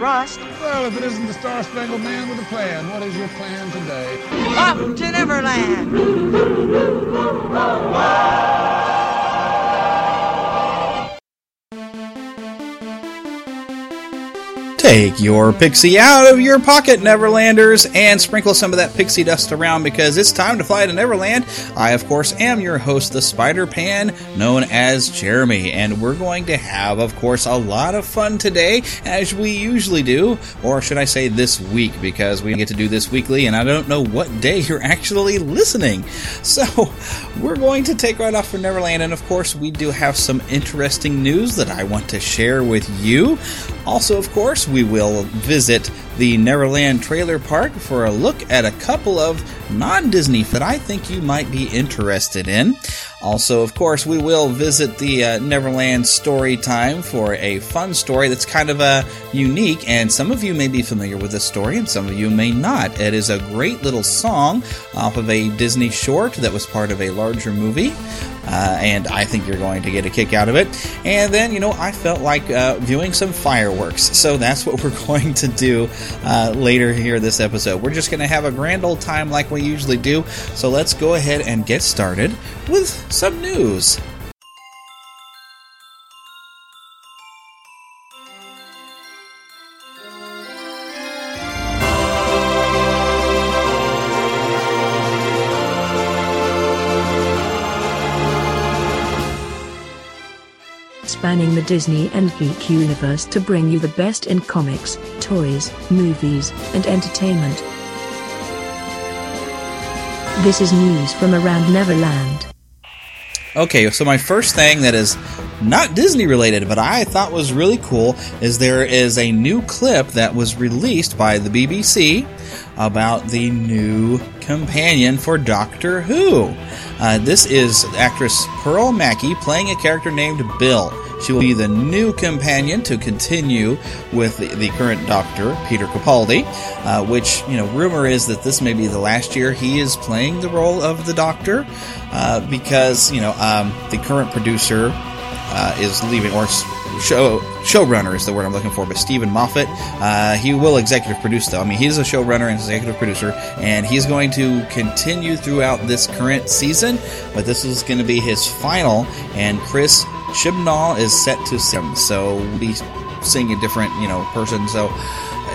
and trust. Well, if it isn't the Star Spangled Man with a plan, what is your plan today? Up to Neverland! Take your pixie out of your pocket, Neverlanders, and sprinkle some of that pixie dust around because it's time to fly to Neverland. I, of course, am your host, the Spider Pan, known as Jeremy, and we're going to have, of course, a lot of fun today, as we usually do, or should I say this week, because we get to do this weekly, and I don't know what day you're actually listening. So, we're going to take right off for Neverland, and of course, we do have some interesting news that I want to share with you. Also, of course, we will visit the Neverland Trailer Park for a look at a couple of non Disney that I think you might be interested in. Also, of course, we will visit the uh, Neverland Story Time for a fun story that's kind of uh, unique, and some of you may be familiar with this story, and some of you may not. It is a great little song off of a Disney short that was part of a larger movie. Uh, and I think you're going to get a kick out of it. And then, you know, I felt like uh, viewing some fireworks, so that's what we're going to do uh, later here this episode. We're just going to have a grand old time like we usually do. So let's go ahead and get started with some news. Spanning the Disney and geek universe to bring you the best in comics, toys, movies, and entertainment. This is news from around Neverland. Okay, so my first thing that is not Disney related, but I thought was really cool is there is a new clip that was released by the BBC about the new companion for Doctor Who. Uh, this is actress Pearl Mackie playing a character named Bill. She will be the new companion to continue with the, the current Doctor, Peter Capaldi, uh, which, you know, rumor is that this may be the last year he is playing the role of the Doctor, uh, because, you know, um, the current producer uh, is leaving, or show showrunner is the word I'm looking for, but Steven Moffat. Uh, he will executive produce though. I mean, he's a showrunner and executive producer, and he's going to continue throughout this current season. But this is going to be his final, and Chris Chibnall is set to sim, so we'll be seeing a different, you know, person. So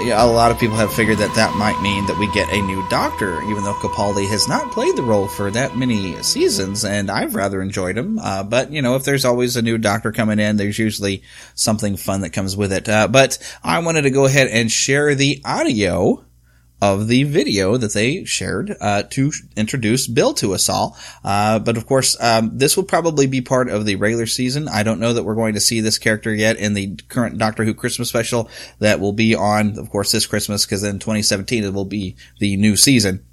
yeah, a lot of people have figured that that might mean that we get a new Doctor, even though Capaldi has not played the role for that many seasons, and I've rather enjoyed him. Uh, but you know, if there's always a new Doctor coming in, there's usually something fun that comes with it. Uh, but I wanted to go ahead and share the audio of the video that they shared uh, to introduce Bill to us all. Uh, but of course, um, this will probably be part of the regular season. I don't know that we're going to see this character yet in the current Doctor Who Christmas special that will be on, of course, this Christmas because in 2017 it will be the new season.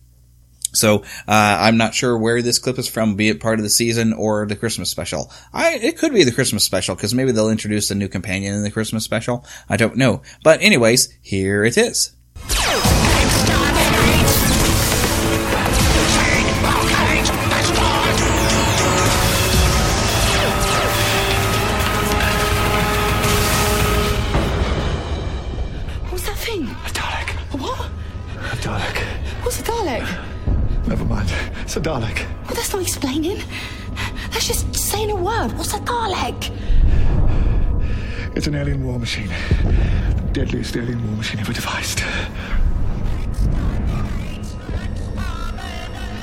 So uh, I'm not sure where this clip is from, be it part of the season or the Christmas special. I it could be the Christmas special because maybe they'll introduce a new companion in the Christmas special. I don't know. But anyways, here it is. Saying a word. What's a Dalek? It's an alien war machine. The deadliest alien war machine ever devised.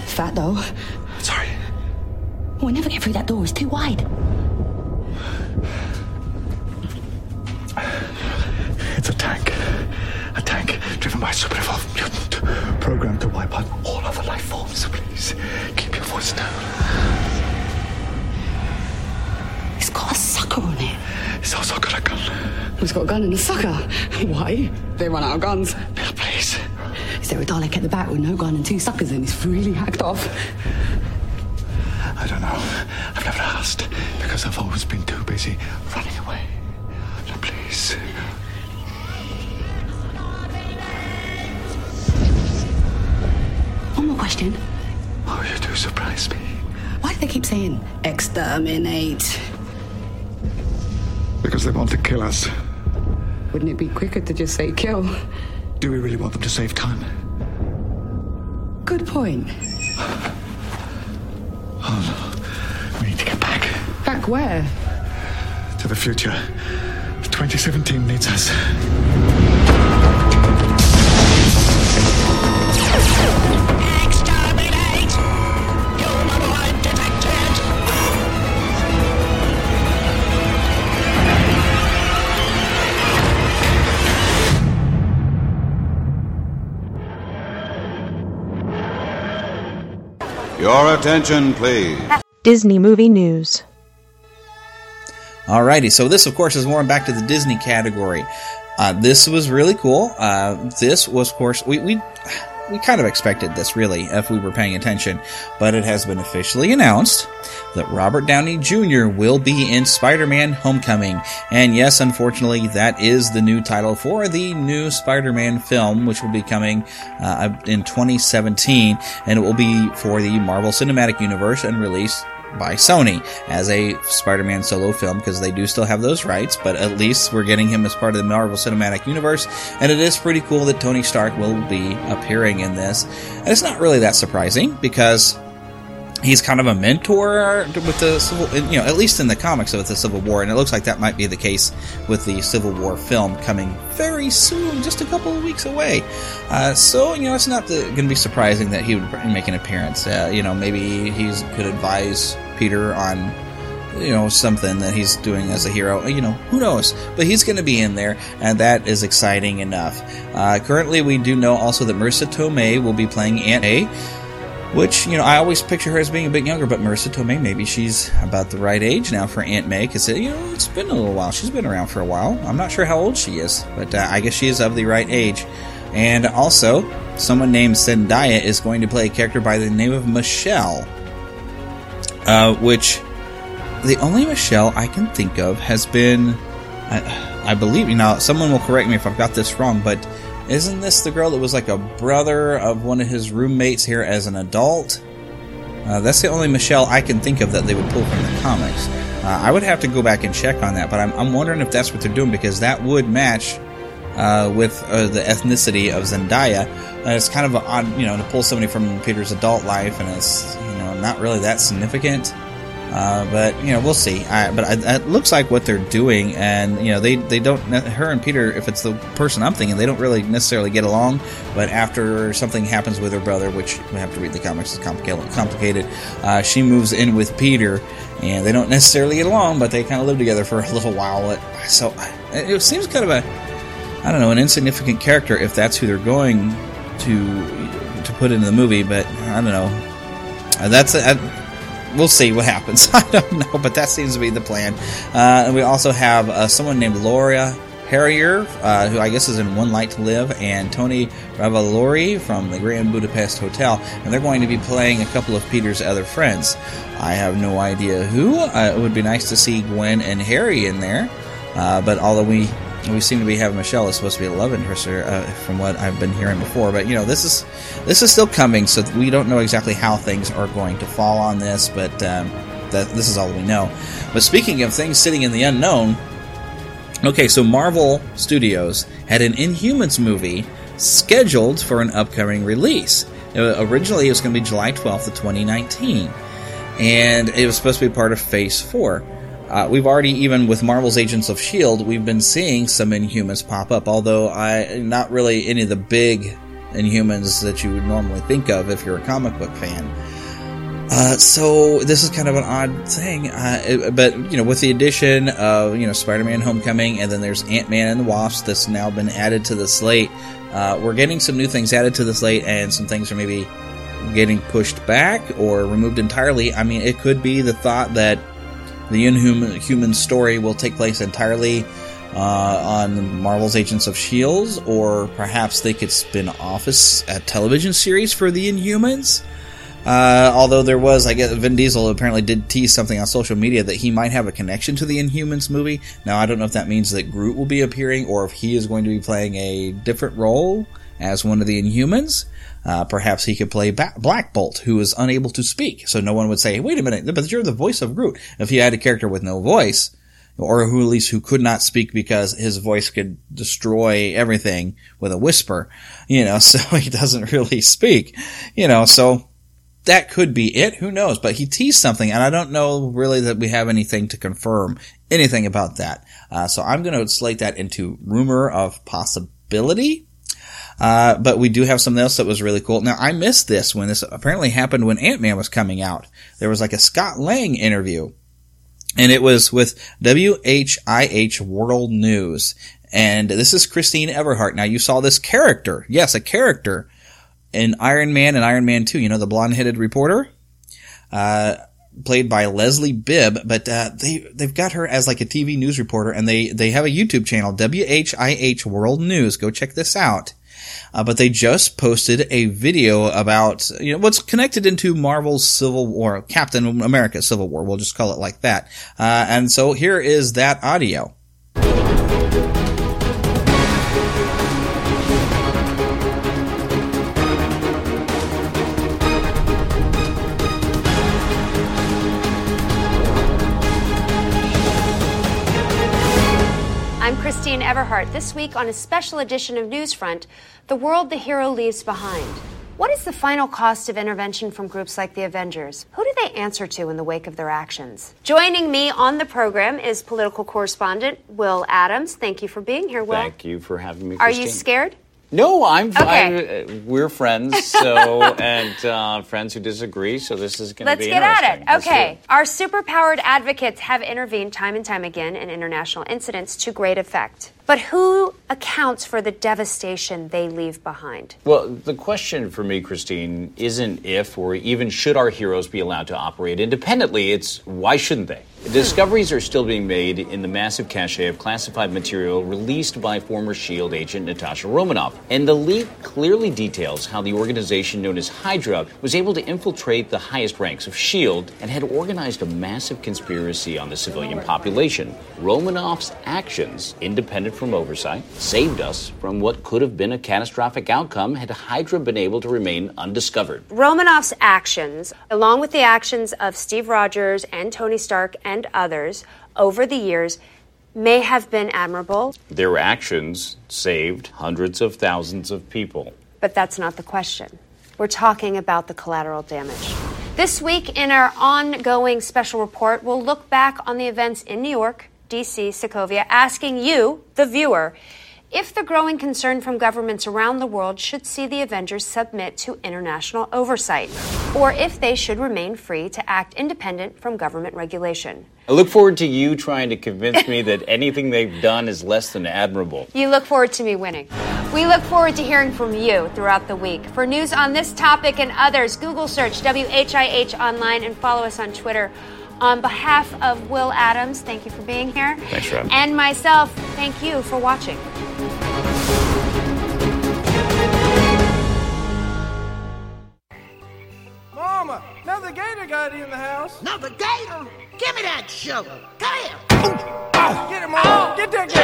Fat though. Sorry. We'll never get through that door. It's too wide. It's a tank. A tank driven by a super evolved mutant, programmed to wipe out all other life forms. Please, keep your voice down. It's got a sucker on it. It's also got a gun. It's got a gun and a sucker. Why? They run out of guns. Now, please. Is there a Dalek at the back with no gun and two suckers and it's really hacked off? I don't know. I've never asked because I've always been too busy running away. Now, please. One more question. Oh, you do surprise me. Why do they keep saying exterminate? Because they want to kill us. Wouldn't it be quicker to just say kill? Do we really want them to save time? Good point. Oh no. We need to get back. Back where? To the future. 2017 needs us. Your attention, please. Disney Movie News. Alrighty, so this, of course, is more back to the Disney category. Uh, this was really cool. Uh, this was, of course, we, we we kind of expected this, really, if we were paying attention. But it has been officially announced that Robert Downey Jr. will be in Spider-Man: Homecoming. And yes, unfortunately, that is the new title for the new Spider-Man film, which will be coming uh, in 2017, and it will be for the Marvel Cinematic Universe and released by Sony as a Spider-Man solo film because they do still have those rights, but at least we're getting him as part of the Marvel Cinematic Universe, and it is pretty cool that Tony Stark will be appearing in this. And it's not really that surprising because he's kind of a mentor with the civil, you know, at least in the comics with the Civil War, and it looks like that might be the case with the Civil War film coming very soon, just a couple of weeks away. Uh, so you know, it's not going to be surprising that he would make an appearance. Uh, you know, maybe he could advise Peter on. You know, something that he's doing as a hero. You know, who knows? But he's going to be in there, and that is exciting enough. Uh, currently, we do know also that Marisa Tomei will be playing Aunt May. Which, you know, I always picture her as being a bit younger, but Marisa Tomei, maybe she's about the right age now for Aunt May, because, you know, it's been a little while. She's been around for a while. I'm not sure how old she is, but uh, I guess she is of the right age. And also, someone named Zendaya is going to play a character by the name of Michelle, uh, which the only Michelle I can think of has been, I, I believe, you know, someone will correct me if I've got this wrong, but isn't this the girl that was like a brother of one of his roommates here as an adult? Uh, that's the only Michelle I can think of that they would pull from the comics. Uh, I would have to go back and check on that, but I'm, I'm wondering if that's what they're doing because that would match uh, with uh, the ethnicity of Zendaya. And it's kind of odd, you know, to pull somebody from Peter's adult life, and it's you know not really that significant. Uh, but you know, we'll see. I, but I, it looks like what they're doing, and you know, they they don't. Her and Peter, if it's the person I'm thinking, they don't really necessarily get along. But after something happens with her brother, which we have to read the comics, is complicated. Uh, she moves in with Peter, and they don't necessarily get along, but they kind of live together for a little while. So it seems kind of a, I don't know, an insignificant character if that's who they're going to to put into the movie. But I don't know. Uh, that's a, we'll see what happens. I don't know, but that seems to be the plan. Uh, and we also have uh, someone named Laura Harrier, uh, who I guess is in One Life to Live, and Tony Revolori from the Grand Budapest Hotel, and they're going to be playing a couple of Peter's other friends. I have no idea who. Uh, it would be nice to see Gwen and Harry in there, uh, but although we we seem to be having Michelle is supposed to be a love interest, uh, from what I've been hearing before. But you know, this is this is still coming, so we don't know exactly how things are going to fall on this. But um, that this is all we know. But speaking of things sitting in the unknown, okay, so Marvel Studios had an Inhumans movie scheduled for an upcoming release. Uh, originally, it was going to be July twelfth of twenty nineteen, and it was supposed to be part of Phase Four. Uh, we've already, even with Marvel's Agents of S.H.I.E.L.D., we've been seeing some Inhumans pop up, although I not really any of the big Inhumans that you would normally think of if you're a comic book fan. Uh, so this is kind of an odd thing, uh, it, but you know, with the addition of you know Spider-Man: Homecoming, and then there's Ant-Man and the Wasp that's now been added to the slate. Uh, we're getting some new things added to the slate, and some things are maybe getting pushed back or removed entirely. I mean, it could be the thought that the Inhuman human story will take place entirely uh, on Marvel's Agents of Shields, or perhaps they could spin off a, a television series for the Inhumans. Uh, although there was, I guess, Vin Diesel apparently did tease something on social media that he might have a connection to the Inhumans movie. Now, I don't know if that means that Groot will be appearing or if he is going to be playing a different role as one of the Inhumans. Uh, perhaps he could play ba- Black Bolt, who is unable to speak. So no one would say, wait a minute, but you're the voice of Groot. If he had a character with no voice, or who at least who could not speak because his voice could destroy everything with a whisper, you know, so he doesn't really speak, you know, so that could be it. Who knows? But he teased something, and I don't know really that we have anything to confirm anything about that. Uh, so I'm going to slate that into rumor of possibility. Uh, but we do have something else that was really cool. Now, I missed this when this apparently happened when Ant-Man was coming out. There was like a Scott Lang interview. And it was with WHIH World News. And this is Christine Everhart. Now, you saw this character. Yes, a character in Iron Man and Iron Man 2, you know, the blonde headed reporter, uh, played by Leslie Bibb, but, uh, they, they've got her as like a TV news reporter and they, they have a YouTube channel, WHIH World News. Go check this out. Uh, but they just posted a video about, you know, what's connected into Marvel's Civil War, Captain America Civil War. We'll just call it like that. Uh, and so here is that audio. This week on a special edition of Newsfront, The World the Hero Leaves Behind. What is the final cost of intervention from groups like the Avengers? Who do they answer to in the wake of their actions? Joining me on the program is political correspondent Will Adams. Thank you for being here, Will. Thank you for having me. Are Christine. you scared? No, I'm. Okay. I'm, uh, we're friends, so and uh, friends who disagree. So this is going to be. Let's get at it. Let's Okay. Our superpowered advocates have intervened time and time again in international incidents to great effect. But who accounts for the devastation they leave behind? Well, the question for me, Christine, isn't if or even should our heroes be allowed to operate independently. It's why shouldn't they? Discoveries are still being made in the massive cache of classified material released by former SHIELD agent Natasha Romanoff. And the leak clearly details how the organization known as Hydra was able to infiltrate the highest ranks of SHIELD and had organized a massive conspiracy on the civilian population. Romanoff's actions, independent from oversight, saved us from what could have been a catastrophic outcome had Hydra been able to remain undiscovered. Romanoff's actions, along with the actions of Steve Rogers and Tony Stark and others over the years, may have been admirable, Their actions saved hundreds of thousands of people. but that's not the question. We're talking about the collateral damage. This week, in our ongoing special report, we'll look back on the events in New York, D.C., Sokovia, asking you, the viewer, if the growing concern from governments around the world should see the Avengers submit to international oversight, or if they should remain free to act independent from government regulation. I look forward to you trying to convince me that anything they've done is less than admirable. You look forward to me winning. We look forward to hearing from you throughout the week. For news on this topic and others, Google search WHIH online and follow us on Twitter. On behalf of Will Adams, thank you for being here. Thanks me. And myself, thank you for watching. Gator got in the house. Another gator? Give me that shovel. Come here. Get him, Mama. Oh. Get that gator.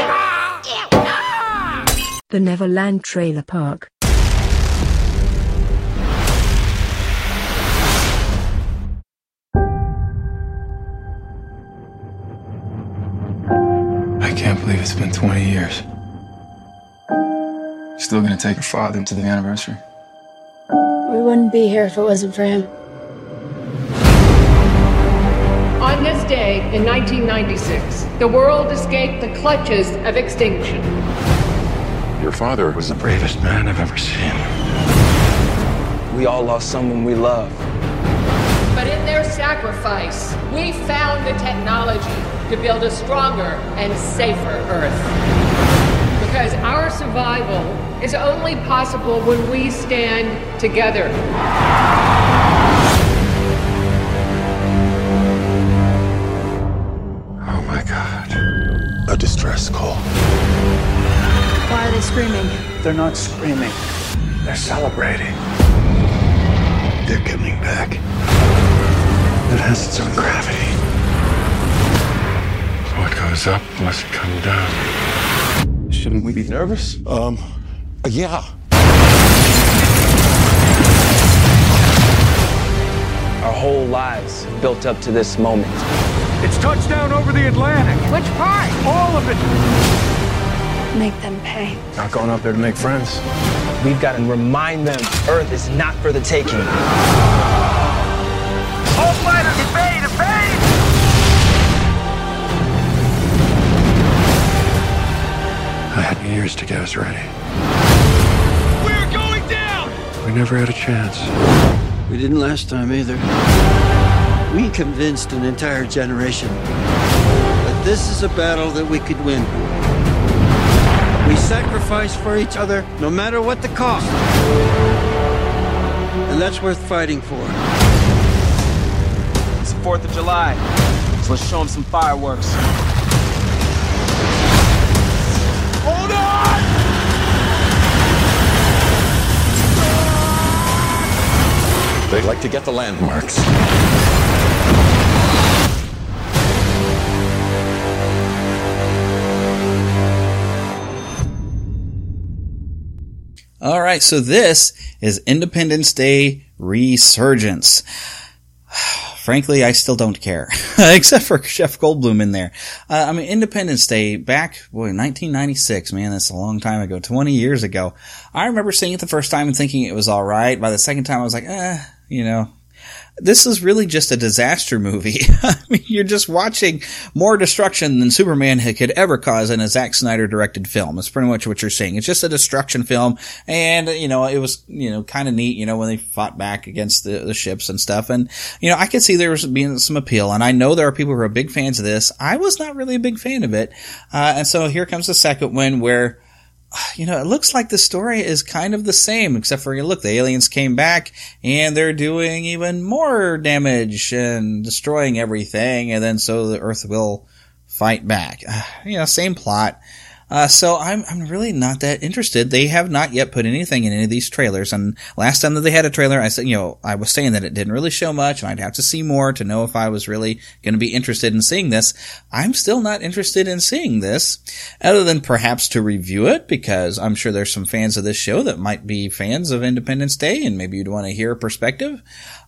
Ah. The Neverland Trailer Park. I can't believe it's been 20 years. Still gonna take your father to the anniversary? We wouldn't be here if it wasn't for him. This day in 1996, the world escaped the clutches of extinction. Your father was the bravest man I've ever seen. we all lost someone we love. But in their sacrifice, we found the technology to build a stronger and safer Earth. Because our survival is only possible when we stand together. Distress call. Why are they screaming? They're not screaming. They're celebrating. They're coming back. It has its own gravity. What goes up must come down. Shouldn't we be nervous? Um, yeah. Our whole lives built up to this moment. It's touchdown over the Atlantic. Which part? All of it. Make them pay. Not going up there to make friends. We've got to remind them Earth is not for the taking. All fighters evade, evade! I had years to get us ready. We're going down! We never had a chance. We didn't last time either. We convinced an entire generation that this is a battle that we could win. We sacrifice for each other no matter what the cost. And that's worth fighting for. It's the 4th of July, so let's show them some fireworks. Hold on! They like to get the landmarks. All right, so this is Independence Day Resurgence. Frankly, I still don't care, except for Jeff Goldblum in there. Uh, I mean, Independence Day back, boy, 1996, man, that's a long time ago, 20 years ago. I remember seeing it the first time and thinking it was alright. By the second time, I was like, eh, you know, this is really just a disaster movie. I mean, you're just watching more destruction than Superman could ever cause in a Zack Snyder directed film. It's pretty much what you're seeing. It's just a destruction film. And, you know, it was, you know, kind of neat, you know, when they fought back against the, the ships and stuff. And, you know, I could see there was being some appeal. And I know there are people who are big fans of this. I was not really a big fan of it. Uh, and so here comes the second one where, you know, it looks like the story is kind of the same, except for, look, the aliens came back and they're doing even more damage and destroying everything. And then so the Earth will fight back. You know, same plot. Uh, so I'm, I'm really not that interested. They have not yet put anything in any of these trailers. And last time that they had a trailer, I said, you know, I was saying that it didn't really show much and I'd have to see more to know if I was really going to be interested in seeing this. I'm still not interested in seeing this other than perhaps to review it because I'm sure there's some fans of this show that might be fans of Independence Day and maybe you'd want to hear a perspective.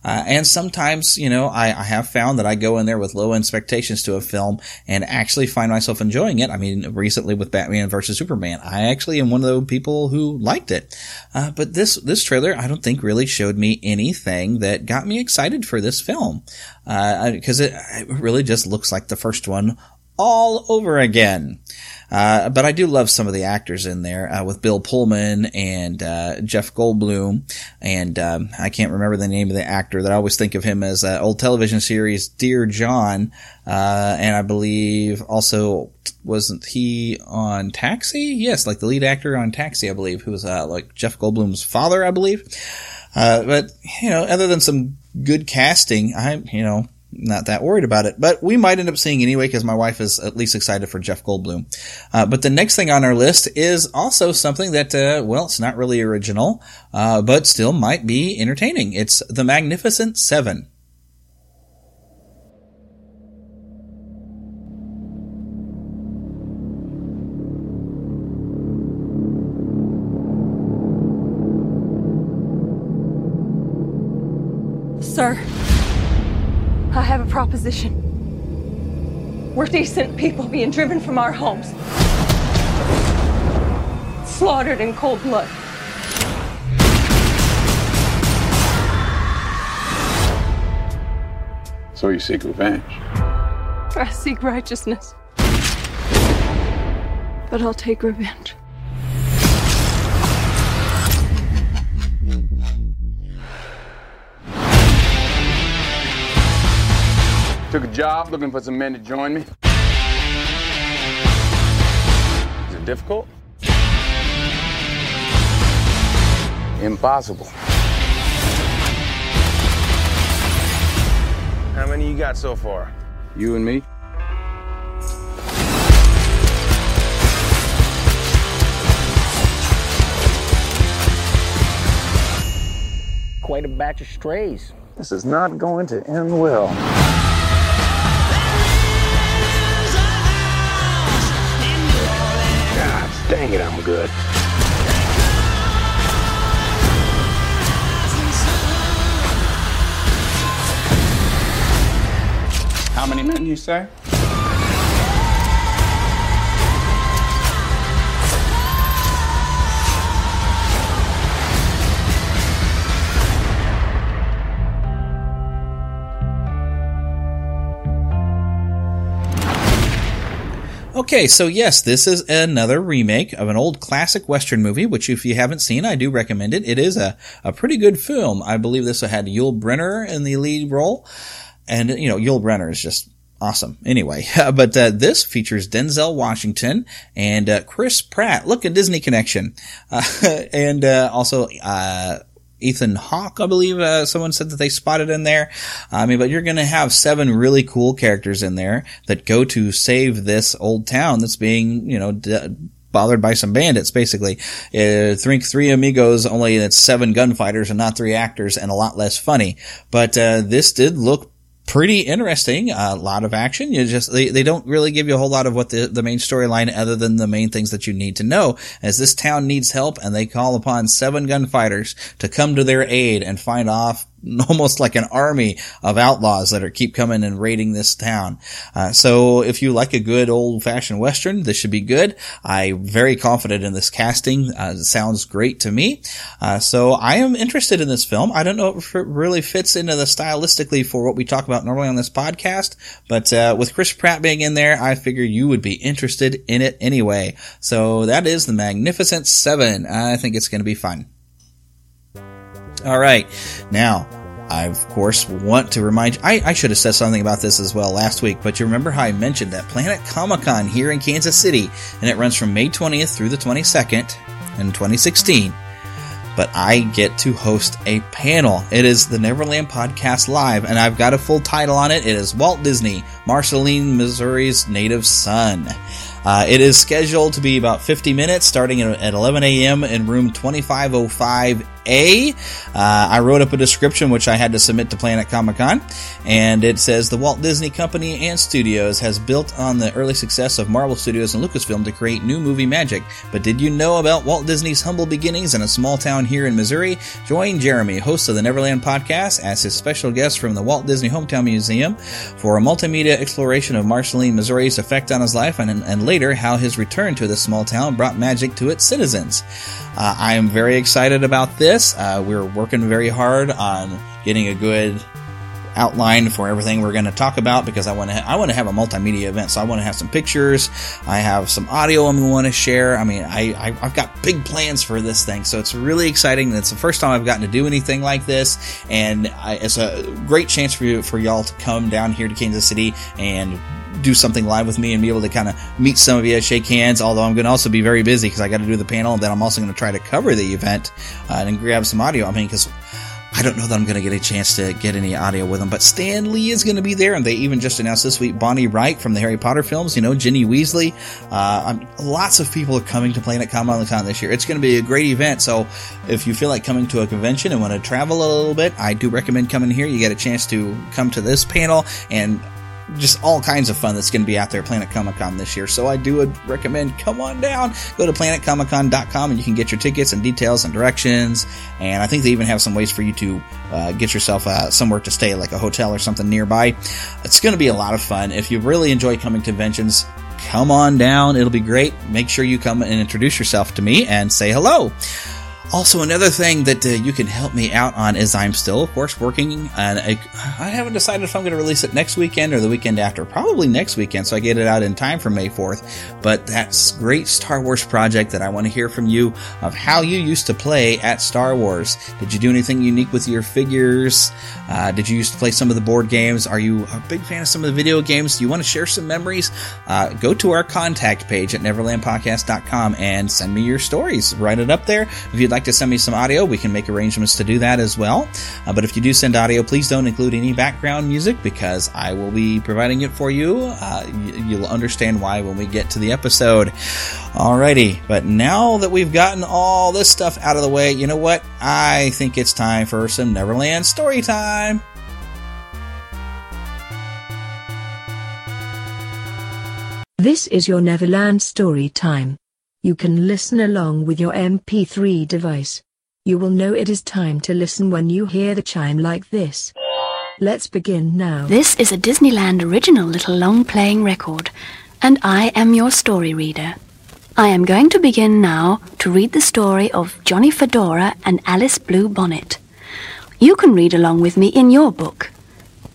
Uh, and sometimes, you know, I, I, have found that I go in there with low expectations to a film and actually find myself enjoying it. I mean, recently with Batman versus Superman, I actually am one of the people who liked it. Uh, but this, this trailer, I don't think really showed me anything that got me excited for this film. Uh, cause it, it really just looks like the first one all over again. Uh, but I do love some of the actors in there, uh, with Bill Pullman and, uh, Jeff Goldblum. And, um, I can't remember the name of the actor that I always think of him as, uh, old television series Dear John. Uh, and I believe also wasn't he on Taxi? Yes, like the lead actor on Taxi, I believe, who was, uh, like Jeff Goldblum's father, I believe. but, you know, other than some good casting, I, you know, not that worried about it, but we might end up seeing anyway because my wife is at least excited for Jeff Goldblum. Uh, but the next thing on our list is also something that, uh, well, it's not really original, uh, but still might be entertaining. It's The Magnificent Seven. Sir, I have a proposition. We're decent people being driven from our homes, slaughtered in cold blood. So you seek revenge? I seek righteousness. But I'll take revenge. Took a job looking for some men to join me. Is it difficult? Impossible. How many you got so far? You and me? Quite a batch of strays. This is not going to end well. Dang it, I'm good. How many men you say? Okay, so yes, this is another remake of an old classic Western movie, which if you haven't seen, I do recommend it. It is a, a pretty good film. I believe this had Yul Brynner in the lead role. And, you know, Yul Brynner is just awesome. Anyway, but uh, this features Denzel Washington and uh, Chris Pratt. Look, a Disney connection. Uh, and uh, also uh, Ethan Hawke, I believe uh, someone said that they spotted in there. I mean, but you're going to have seven really cool characters in there that go to save this old town that's being, you know, d- bothered by some bandits, basically. Uh, think three amigos, only it's seven gunfighters and not three actors and a lot less funny. But, uh, this did look pretty interesting. A lot of action. You just they, they don't really give you a whole lot of what the the main storyline other than the main things that you need to know. As this town needs help, and they call upon seven gunfighters to come to their aid and find off almost like an army of outlaws that are keep coming and raiding this town. Uh, so if you like a good old fashioned western, this should be good. I'm very confident in this casting. Uh, it sounds great to me. Uh, so I am interested in this film. I don't know if it really fits into the stylistically for what we talk about normally on this podcast, but uh, with Chris Pratt being in there, I figure you would be interested in it anyway. So that is the Magnificent Seven. I think it's going to be fun. All right. Now, I, of course, want to remind you, I, I, should have said something about this as well last week, but you remember how I mentioned that Planet Comic Con here in Kansas City, and it runs from May 20th through the 22nd in 2016. But I get to host a panel. It is the Neverland Podcast Live, and I've got a full title on it. It is Walt Disney, Marceline, Missouri's native son. Uh, it is scheduled to be about 50 minutes, starting at 11 a.m. in room 2505A. Uh, I wrote up a description which I had to submit to Planet Comic Con, and it says the Walt Disney Company and Studios has built on the early success of Marvel Studios and Lucasfilm to create new movie magic. But did you know about Walt Disney's humble beginnings in a small town here in Missouri? Join Jeremy, host of the Neverland podcast, as his special guest from the Walt Disney Hometown Museum for a multimedia exploration of Marceline, Missouri's effect on his life and, and later how his return to this small town brought magic to its citizens. Uh, I am very excited about Uh, we're working very hard on getting a good outline for everything we're going to talk about because I want to ha- I want to have a multimedia event. So I want to have some pictures. I have some audio I'm want to share. I mean, I, I have got big plans for this thing, so it's really exciting. It's the first time I've gotten to do anything like this, and I, it's a great chance for you for y'all to come down here to Kansas City and do something live with me and be able to kind of meet some of you, shake hands. Although I'm going to also be very busy because I got to do the panel, and then I'm also going to try to cover the event uh, and grab some audio. I mean, because I don't know that I'm going to get a chance to get any audio with them, but Stan Lee is going to be there, and they even just announced this week Bonnie Wright from the Harry Potter films. You know, Ginny Weasley. Uh, lots of people are coming to Planet Comic Con this year. It's going to be a great event. So, if you feel like coming to a convention and want to travel a little bit, I do recommend coming here. You get a chance to come to this panel and just all kinds of fun that's going to be out there Planet Comic Con this year. So I do recommend come on down, go to planetcomiccon.com and you can get your tickets and details and directions. And I think they even have some ways for you to uh, get yourself uh, somewhere to stay, like a hotel or something nearby. It's going to be a lot of fun. If you really enjoy coming to conventions, come on down. It'll be great. Make sure you come and introduce yourself to me and say hello. Also, another thing that uh, you can help me out on is I'm still, of course, working and I haven't decided if I'm going to release it next weekend or the weekend after. Probably next weekend, so I get it out in time for May 4th. But that's great Star Wars project that I want to hear from you of how you used to play at Star Wars. Did you do anything unique with your figures? Uh, did you used to play some of the board games? Are you a big fan of some of the video games? Do you want to share some memories? Uh, go to our contact page at neverlandpodcast.com and send me your stories. Write it up there. If you'd like to send me some audio, we can make arrangements to do that as well. Uh, but if you do send audio, please don't include any background music because I will be providing it for you. Uh, you'll understand why when we get to the episode. Alrighty, but now that we've gotten all this stuff out of the way, you know what? I think it's time for some Neverland story time. This is your Neverland story time. You can listen along with your MP3 device. You will know it is time to listen when you hear the chime like this. Let's begin now. This is a Disneyland original little long playing record, and I am your story reader. I am going to begin now to read the story of Johnny Fedora and Alice Blue Bonnet. You can read along with me in your book.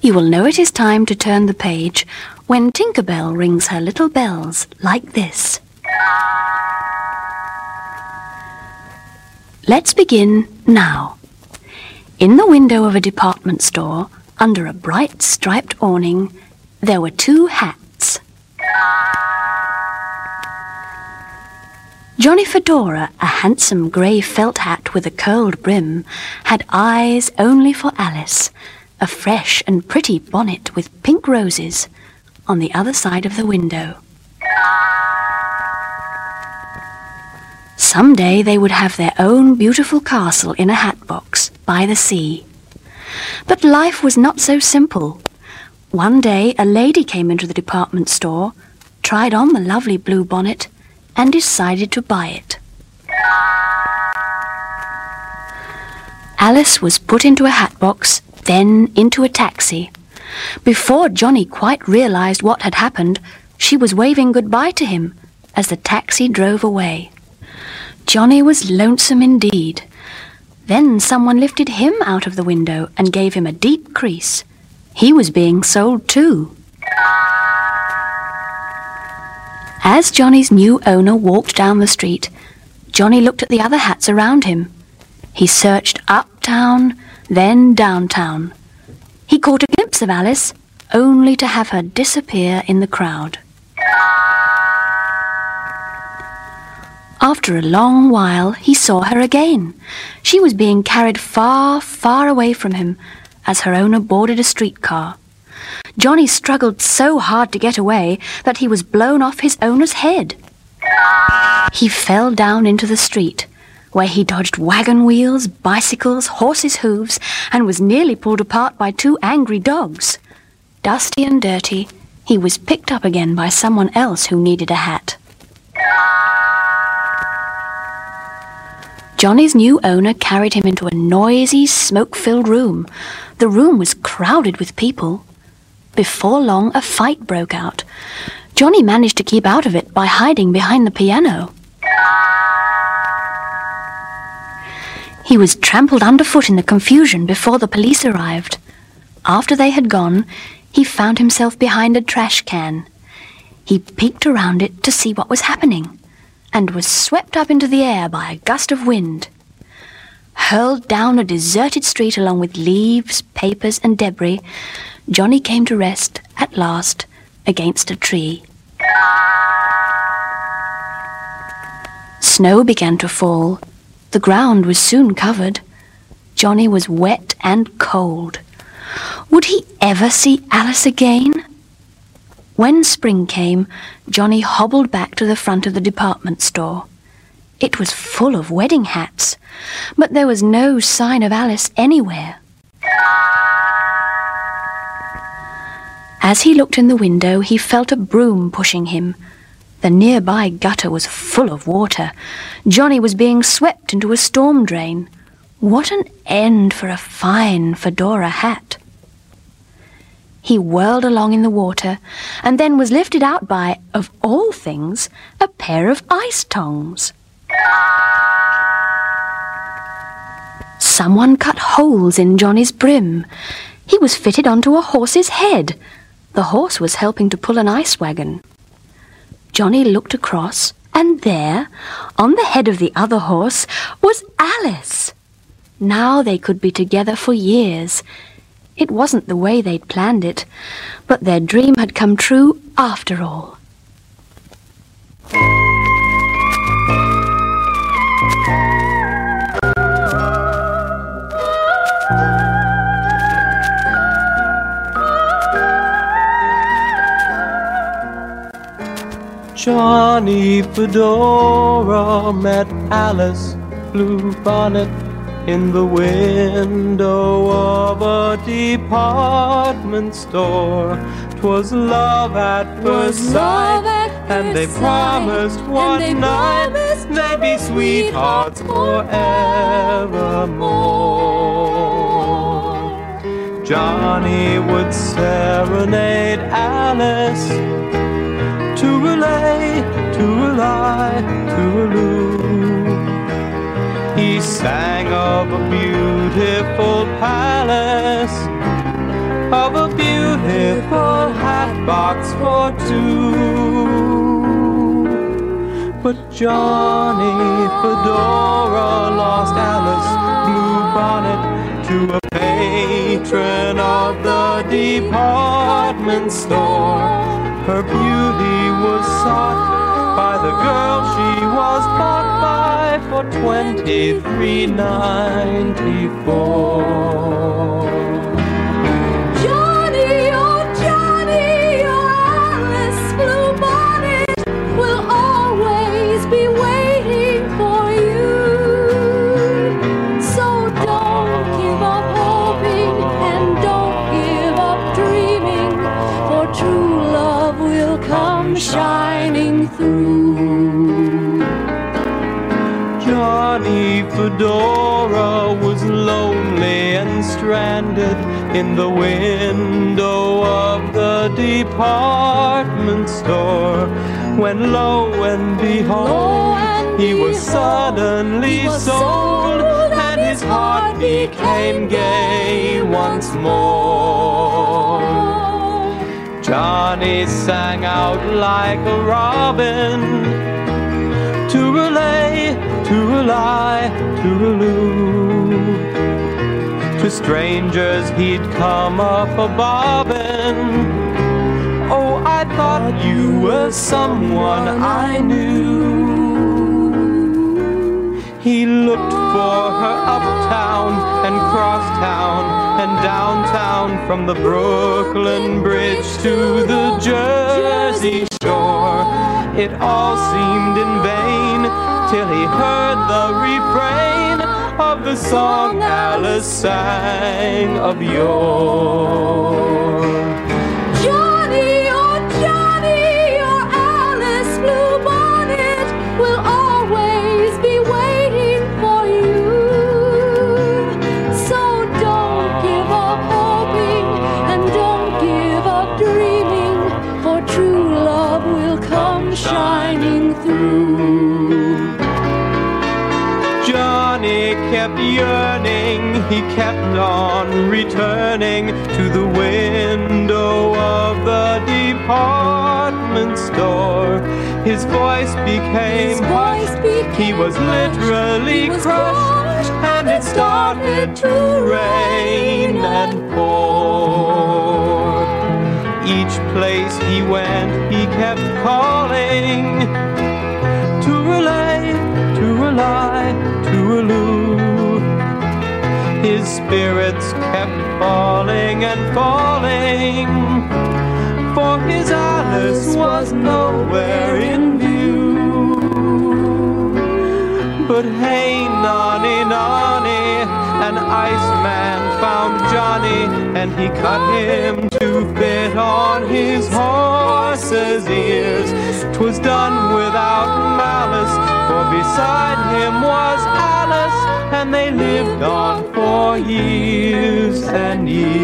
You will know it is time to turn the page when Tinkerbell rings her little bells like this. Let's begin now. In the window of a department store, under a bright striped awning, there were two hats. Johnny Fedora, a handsome grey felt hat with a curled brim, had eyes only for Alice, a fresh and pretty bonnet with pink roses, on the other side of the window. Some day they would have their own beautiful castle in a hat box by the sea. But life was not so simple. One day a lady came into the department store, tried on the lovely blue bonnet, and decided to buy it. Alice was put into a hat box, then into a taxi. Before Johnny quite realized what had happened, she was waving goodbye to him as the taxi drove away. Johnny was lonesome indeed. Then someone lifted him out of the window and gave him a deep crease. He was being sold too. As Johnny's new owner walked down the street, Johnny looked at the other hats around him. He searched uptown, then downtown. He caught a glimpse of Alice, only to have her disappear in the crowd. After a long while, he saw her again. She was being carried far, far away from him as her owner boarded a streetcar. Johnny struggled so hard to get away that he was blown off his owner's head. He fell down into the street, where he dodged wagon wheels, bicycles, horses' hooves, and was nearly pulled apart by two angry dogs. Dusty and dirty, he was picked up again by someone else who needed a hat. Johnny's new owner carried him into a noisy, smoke filled room. The room was crowded with people. Before long, a fight broke out. Johnny managed to keep out of it by hiding behind the piano. He was trampled underfoot in the confusion before the police arrived. After they had gone, he found himself behind a trash can. He peeked around it to see what was happening and was swept up into the air by a gust of wind. Hurled down a deserted street along with leaves, papers, and debris, Johnny came to rest, at last, against a tree. Snow began to fall. The ground was soon covered. Johnny was wet and cold. Would he ever see Alice again? When spring came, Johnny hobbled back to the front of the department store. It was full of wedding hats, but there was no sign of Alice anywhere. As he looked in the window, he felt a broom pushing him. The nearby gutter was full of water. Johnny was being swept into a storm drain. What an end for a fine fedora hat! He whirled along in the water and then was lifted out by, of all things, a pair of ice tongs. Someone cut holes in Johnny's brim. He was fitted onto a horse's head. The horse was helping to pull an ice wagon. Johnny looked across, and there, on the head of the other horse, was Alice. Now they could be together for years. It wasn't the way they'd planned it, but their dream had come true after all. Johnny Fedora met Alice Bluebonnet in the window of a department store. 'Twas love at first sight, and they promised one night they'd be sweethearts forevermore. Johnny would serenade Alice to relay, to rely, to elude. Sang of a beautiful palace, of a beautiful hat box for two. But Johnny Fedora lost Alice Blue Bonnet to a patron of the department store. Her beauty was sought by the girl she was bought by for twenty-three ninety-four. Johnny, through. Johnny Fedora was lonely and stranded in the window of the department store. When lo and behold, he was suddenly sold, and his heart became gay once more. Johnny sang out like a robin to relay, to rely, to elude. To strangers he'd come up a bobbin. Oh, I thought you were someone I knew. He looked for her uptown and crosstown and downtown from the Brooklyn Bridge to the Jersey Shore. It all seemed in vain till he heard the refrain of the song Alice sang of yore. Yearning, he kept on returning to the window of the department store. His voice became hushed, he was literally crushed, and it started to rain and pour. Each place he went, he kept calling to relay, to rely, to elude. His spirits kept falling and falling, for his Alice was nowhere in view. But hey, Nani, Nani, an Iceman found Johnny, and he cut him to fit on his horse's ears. 'Twas done without malice, for beside him was Alice, and they lived on for years and years.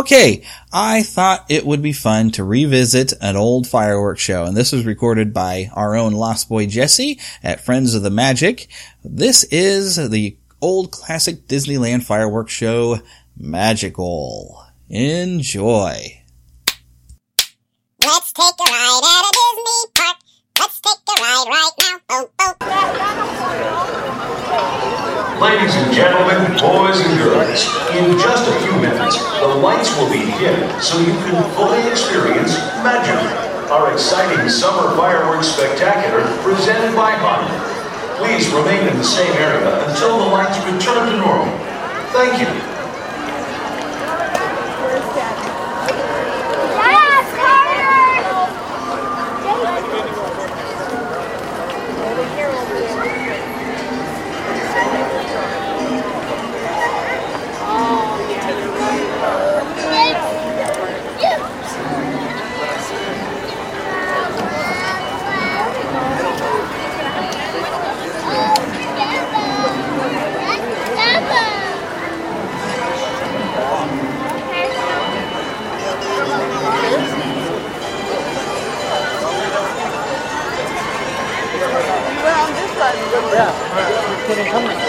Okay, I thought it would be fun to revisit an old fireworks show, and this was recorded by our own Lost Boy Jesse at Friends of the Magic. This is the old classic Disneyland fireworks show, Magical. Enjoy. Let's take a ride at a Disney park. Let's take a ride right now. Oh, oh. Ladies and gentlemen, boys and girls, in just a few minutes, the lights will be dim so you can fully experience magic. Our exciting summer fireworks spectacular presented by Honda. Please remain in the same area until the lights return to normal. Thank you. Uh,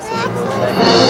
front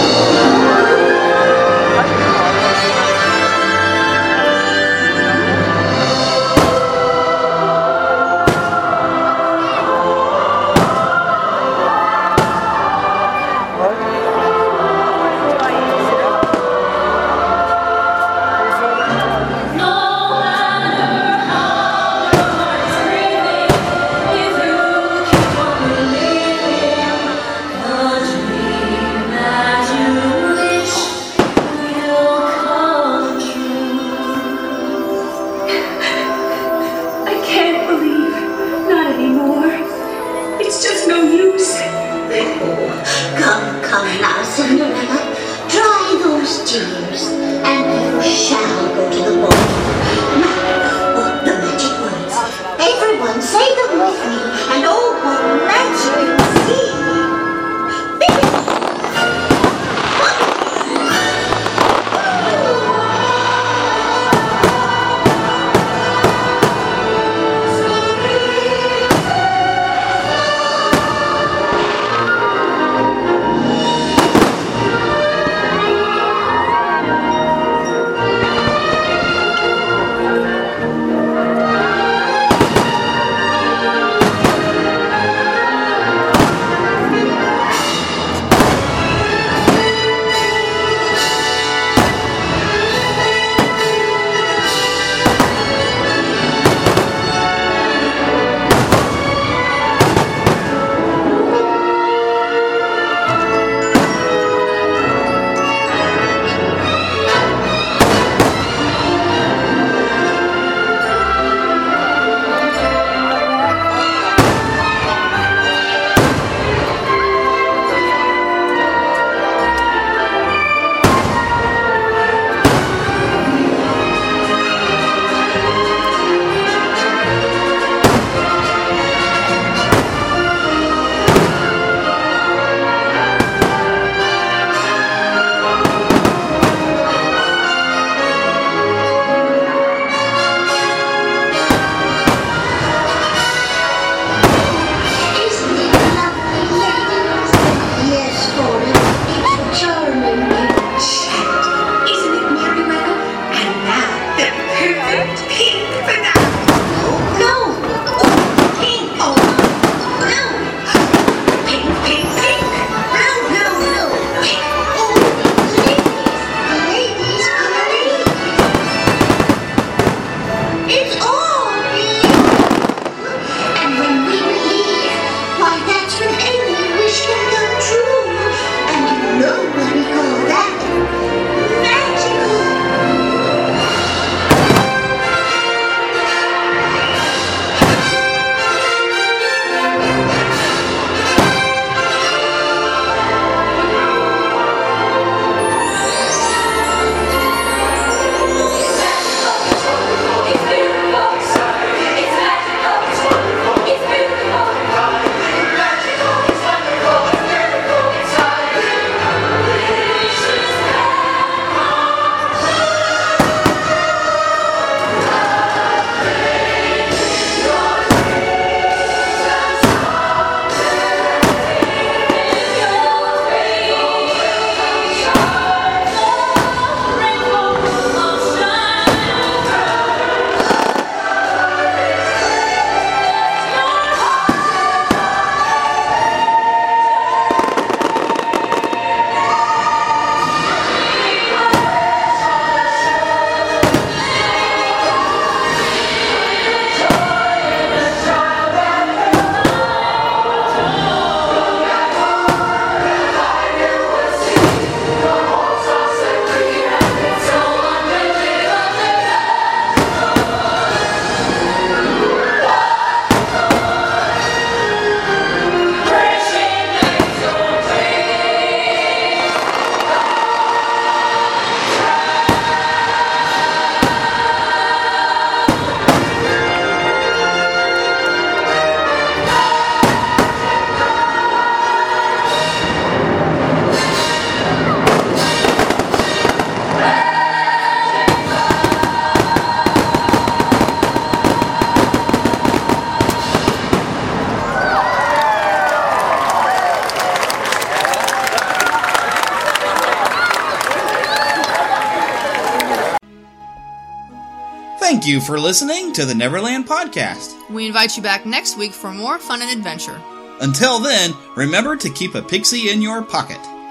Thank you for listening to the Neverland Podcast. We invite you back next week for more fun and adventure. Until then, remember to keep a pixie in your pocket.